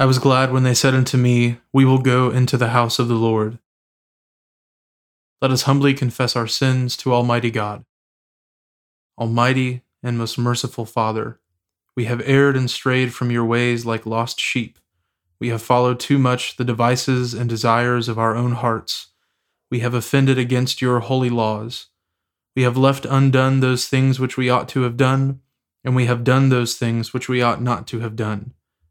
I was glad when they said unto me, We will go into the house of the Lord. Let us humbly confess our sins to Almighty God. Almighty and most merciful Father, we have erred and strayed from your ways like lost sheep. We have followed too much the devices and desires of our own hearts. We have offended against your holy laws. We have left undone those things which we ought to have done, and we have done those things which we ought not to have done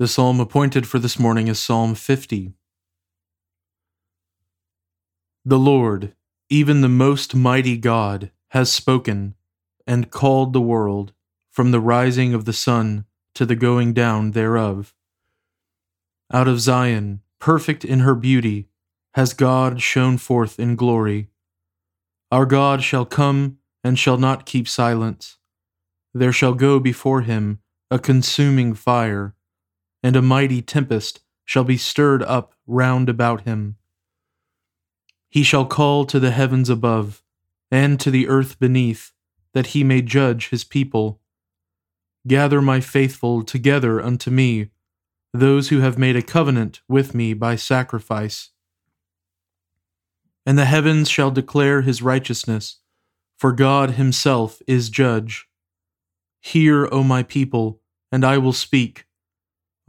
The psalm appointed for this morning is Psalm 50. The Lord, even the most mighty God, has spoken and called the world from the rising of the sun to the going down thereof. Out of Zion, perfect in her beauty, has God shone forth in glory. Our God shall come and shall not keep silence. There shall go before him a consuming fire and a mighty tempest shall be stirred up round about him. He shall call to the heavens above, and to the earth beneath, that he may judge his people. Gather my faithful together unto me, those who have made a covenant with me by sacrifice. And the heavens shall declare his righteousness, for God himself is judge. Hear, O my people, and I will speak.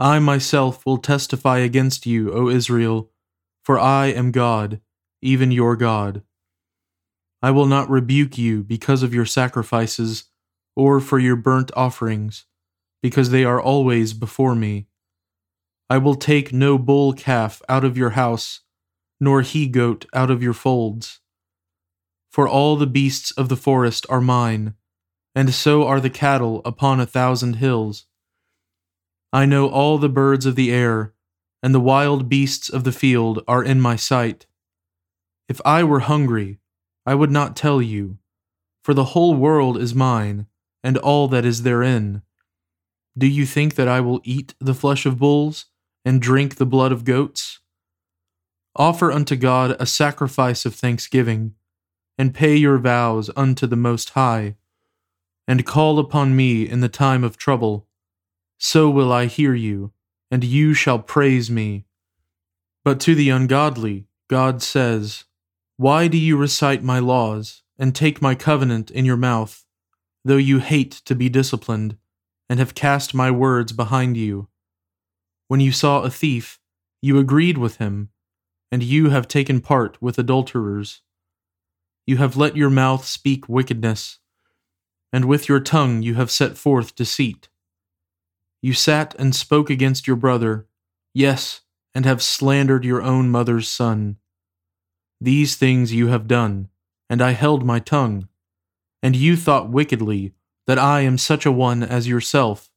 I myself will testify against you, O Israel, for I am God, even your God. I will not rebuke you because of your sacrifices, or for your burnt offerings, because they are always before me. I will take no bull calf out of your house, nor he goat out of your folds. For all the beasts of the forest are mine, and so are the cattle upon a thousand hills. I know all the birds of the air, and the wild beasts of the field are in my sight. If I were hungry, I would not tell you, for the whole world is mine, and all that is therein. Do you think that I will eat the flesh of bulls, and drink the blood of goats? Offer unto God a sacrifice of thanksgiving, and pay your vows unto the Most High, and call upon me in the time of trouble so will I hear you, and you shall praise me. But to the ungodly, God says, Why do you recite my laws, and take my covenant in your mouth, though you hate to be disciplined, and have cast my words behind you. When you saw a thief, you agreed with him, and you have taken part with adulterers. You have let your mouth speak wickedness, and with your tongue you have set forth deceit. You sat and spoke against your brother, yes, and have slandered your own mother's son. These things you have done, and I held my tongue. And you thought wickedly that I am such a one as yourself.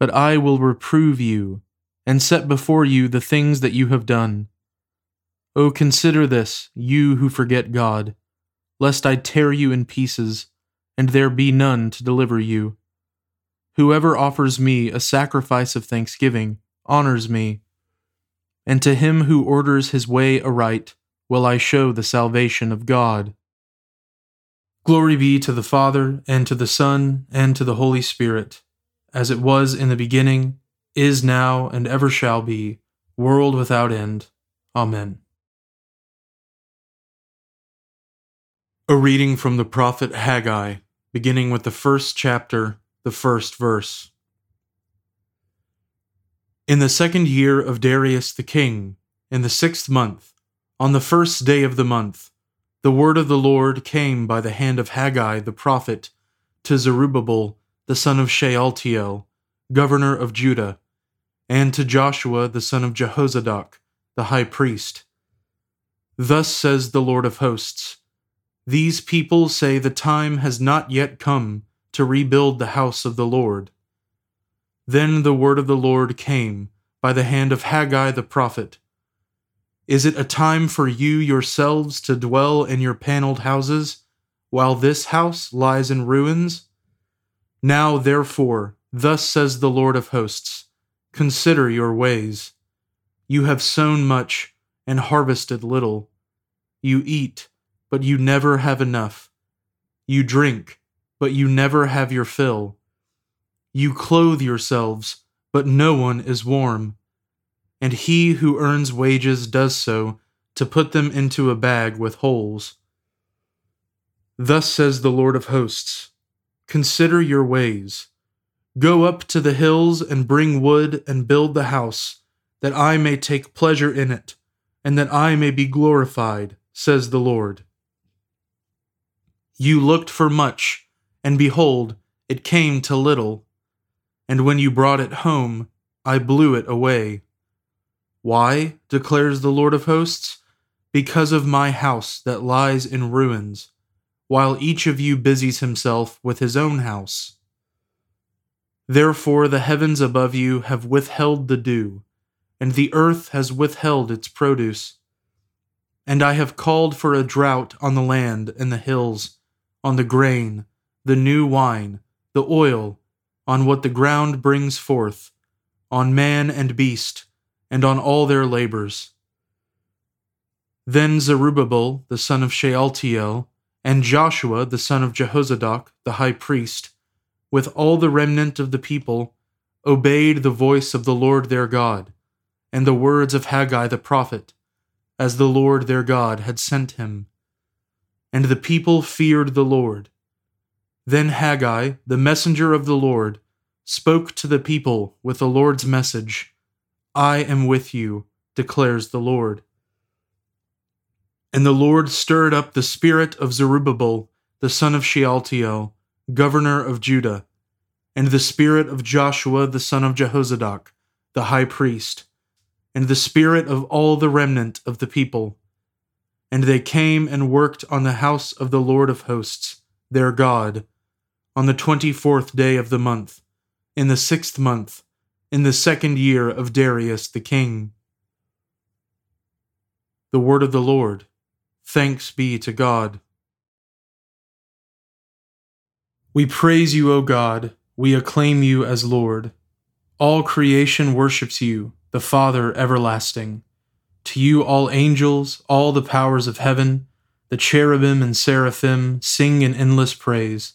But I will reprove you, and set before you the things that you have done. O consider this, you who forget God, lest I tear you in pieces, and there be none to deliver you. Whoever offers me a sacrifice of thanksgiving honors me, and to him who orders his way aright will I show the salvation of God. Glory be to the Father, and to the Son, and to the Holy Spirit, as it was in the beginning, is now, and ever shall be, world without end. Amen. A reading from the prophet Haggai, beginning with the first chapter, the first verse. In the second year of Darius the king, in the sixth month, on the first day of the month, the word of the Lord came by the hand of Haggai the prophet to Zerubbabel the son of Shealtiel, governor of Judah, and to Joshua the son of Jehozadak, the high priest. Thus says the Lord of hosts These people say the time has not yet come to rebuild the house of the Lord. Then the word of the Lord came by the hand of Haggai the prophet is it a time for you yourselves to dwell in your paneled houses, while this house lies in ruins? Now, therefore, thus says the Lord of hosts Consider your ways. You have sown much and harvested little. You eat, but you never have enough. You drink, but you never have your fill. You clothe yourselves, but no one is warm and he who earns wages does so to put them into a bag with holes. Thus says the Lord of hosts Consider your ways. Go up to the hills and bring wood and build the house, that I may take pleasure in it, and that I may be glorified, says the Lord. You looked for much, and behold, it came to little. And when you brought it home, I blew it away. Why, declares the Lord of hosts? Because of my house that lies in ruins, while each of you busies himself with his own house. Therefore the heavens above you have withheld the dew, and the earth has withheld its produce. And I have called for a drought on the land and the hills, on the grain, the new wine, the oil, on what the ground brings forth, on man and beast and on all their labors. Then Zerubbabel the son of Shealtiel, and Joshua the son of Jehozadak the high priest, with all the remnant of the people, obeyed the voice of the Lord their God, and the words of Haggai the prophet, as the Lord their God had sent him. And the people feared the Lord. Then Haggai, the messenger of the Lord, spoke to the people with the Lord's message I am with you, declares the Lord. And the Lord stirred up the spirit of Zerubbabel, the son of Shealtiel, governor of Judah, and the spirit of Joshua, the son of Jehozadak, the high priest, and the spirit of all the remnant of the people. And they came and worked on the house of the Lord of hosts, their God, on the twenty fourth day of the month, in the sixth month in the second year of Darius the king. The word of the Lord. Thanks be to God. We praise you, O God. We acclaim you as Lord. All creation worships you, the Father everlasting. To you, all angels, all the powers of heaven, the cherubim and seraphim sing in endless praise.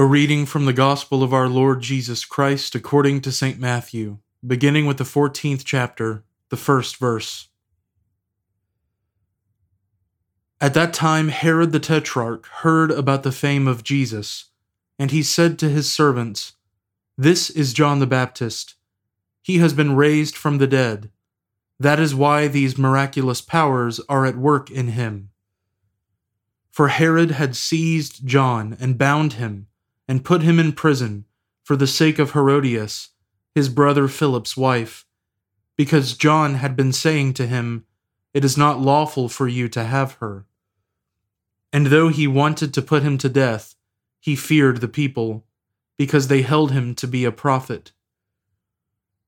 A reading from the Gospel of our Lord Jesus Christ according to St. Matthew, beginning with the 14th chapter, the first verse. At that time, Herod the Tetrarch heard about the fame of Jesus, and he said to his servants, This is John the Baptist. He has been raised from the dead. That is why these miraculous powers are at work in him. For Herod had seized John and bound him and put him in prison for the sake of Herodias, his brother Philip's wife, because John had been saying to him, It is not lawful for you to have her. And though he wanted to put him to death, he feared the people, because they held him to be a prophet.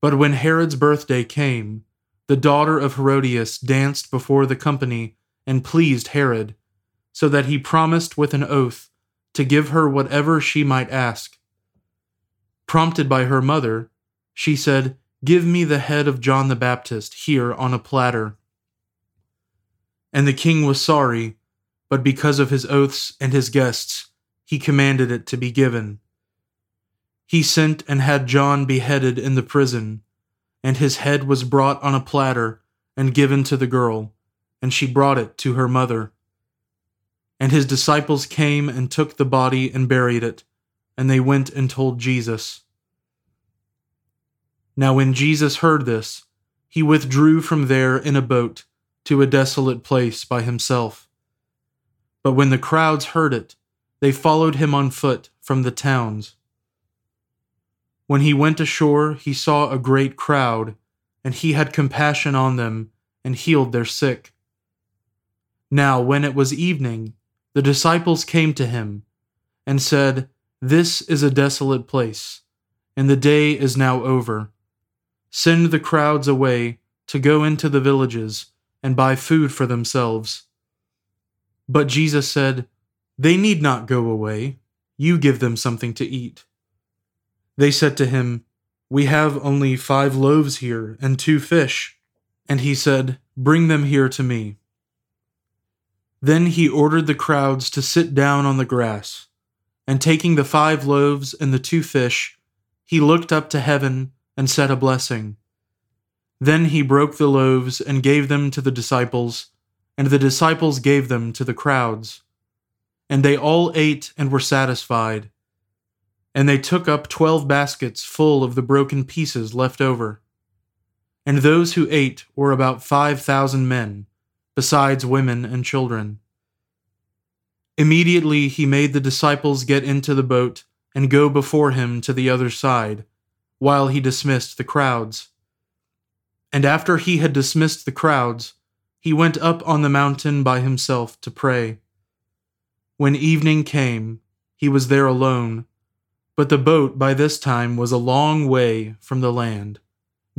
But when Herod's birthday came, the daughter of Herodias danced before the company and pleased Herod, so that he promised with an oath to give her whatever she might ask. Prompted by her mother, she said, Give me the head of John the Baptist here on a platter. And the king was sorry but because of his oaths and his guests, he commanded it to be given. He sent and had John beheaded in the prison, and his head was brought on a platter and given to the girl, and she brought it to her mother. And his disciples came and took the body and buried it, and they went and told Jesus. Now, when Jesus heard this, he withdrew from there in a boat to a desolate place by himself. But when the crowds heard it, they followed him on foot from the towns. When he went ashore, he saw a great crowd, and he had compassion on them and healed their sick. Now, when it was evening, the disciples came to him and said, This is a desolate place, and the day is now over. Send the crowds away to go into the villages and buy food for themselves. But Jesus said, They need not go away. You give them something to eat. They said to him, We have only five loaves here and two fish. And he said, Bring them here to me. Then he ordered the crowds to sit down on the grass, and taking the five loaves and the two fish, he looked up to heaven and said a blessing. Then he broke the loaves and gave them to the disciples and the disciples gave them to the crowds. And they all ate and were satisfied. And they took up twelve baskets full of the broken pieces left over. And those who ate were about five thousand men, besides women and children. Immediately he made the disciples get into the boat and go before him to the other side, while he dismissed the crowds. And after he had dismissed the crowds, he went up on the mountain by himself to pray. When evening came, he was there alone, but the boat by this time was a long way from the land,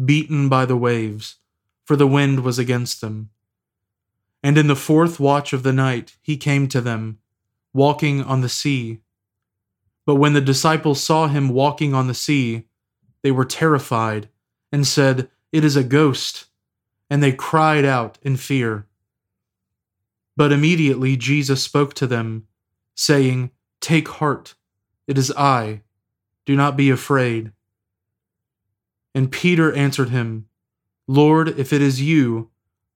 beaten by the waves, for the wind was against them. And in the fourth watch of the night he came to them, walking on the sea. But when the disciples saw him walking on the sea, they were terrified, and said, It is a ghost and they cried out in fear. But immediately Jesus spoke to them, saying, Take heart, it is I. Do not be afraid. And Peter answered him, Lord, if it is you,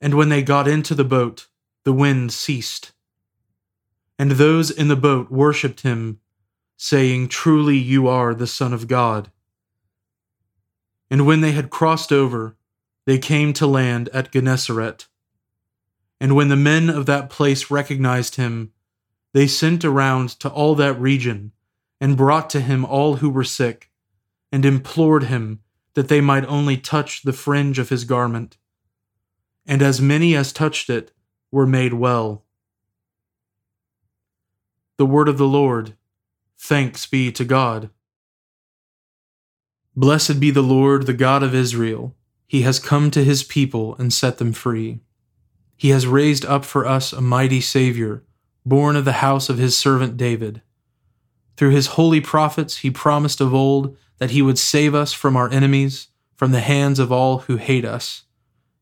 And when they got into the boat, the wind ceased. And those in the boat worshipped him, saying, Truly you are the Son of God. And when they had crossed over, they came to land at Gennesaret. And when the men of that place recognized him, they sent around to all that region, and brought to him all who were sick, and implored him that they might only touch the fringe of his garment. And as many as touched it were made well. The word of the Lord. Thanks be to God. Blessed be the Lord, the God of Israel. He has come to his people and set them free. He has raised up for us a mighty Savior, born of the house of his servant David. Through his holy prophets, he promised of old that he would save us from our enemies, from the hands of all who hate us.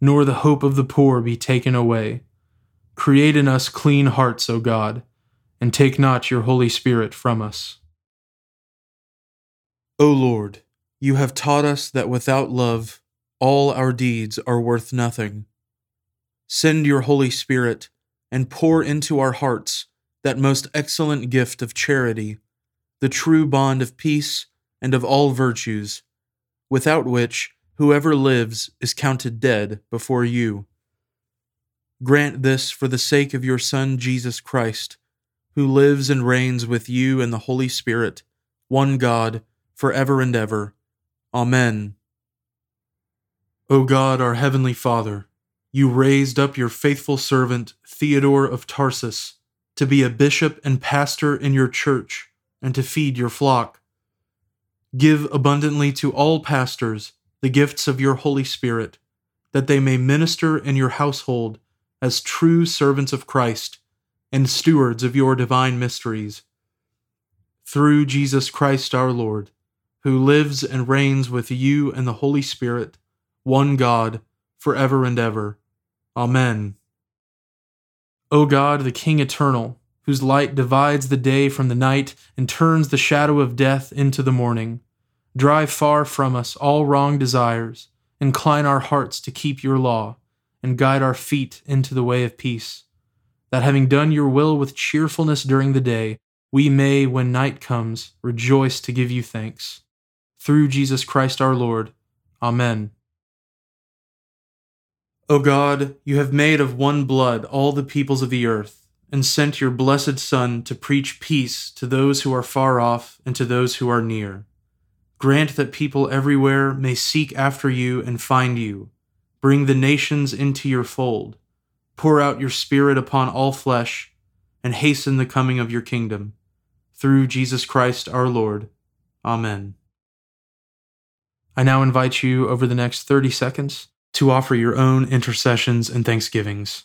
nor the hope of the poor be taken away. Create in us clean hearts, O God and take not your Holy Spirit from us. O Lord, you have taught us that without love, all our deeds are worth nothing. Send your Holy Spirit and pour into our hearts that most excellent gift of charity, the true bond of peace and of all virtues, without which whoever lives is counted dead before you. Grant this for the sake of your Son, Jesus Christ, who lives and reigns with you and the Holy Spirit, one God, for ever and ever. Amen. O God, our heavenly Father, you raised up your faithful servant, Theodore of Tarsus, to be a bishop and pastor in your church and to feed your flock. Give abundantly to all pastors the gifts of your Holy Spirit, that they may minister in your household as true servants of Christ and stewards of your divine mysteries. Through Jesus Christ our Lord, who lives and reigns with you and the Holy Spirit, one God, for ever and ever. Amen. O God, the King eternal, whose light divides the day from the night and turns the shadow of death into the morning, drive far from us all wrong desires, incline our hearts to keep your law, and guide our feet into the way of peace, that having done your will with cheerfulness during the day, we may, when night comes, rejoice to give you thanks. Through Jesus Christ our Lord. Amen. O God, you have made of one blood all the peoples of the earth, and sent your blessed Son to preach peace to those who are far off and to those who are near. Grant that people everywhere may seek after you and find you. Bring the nations into your fold. Pour out your Spirit upon all flesh, and hasten the coming of your kingdom. Through Jesus Christ our Lord. Amen. I now invite you over the next 30 seconds to offer your own intercessions and thanksgivings.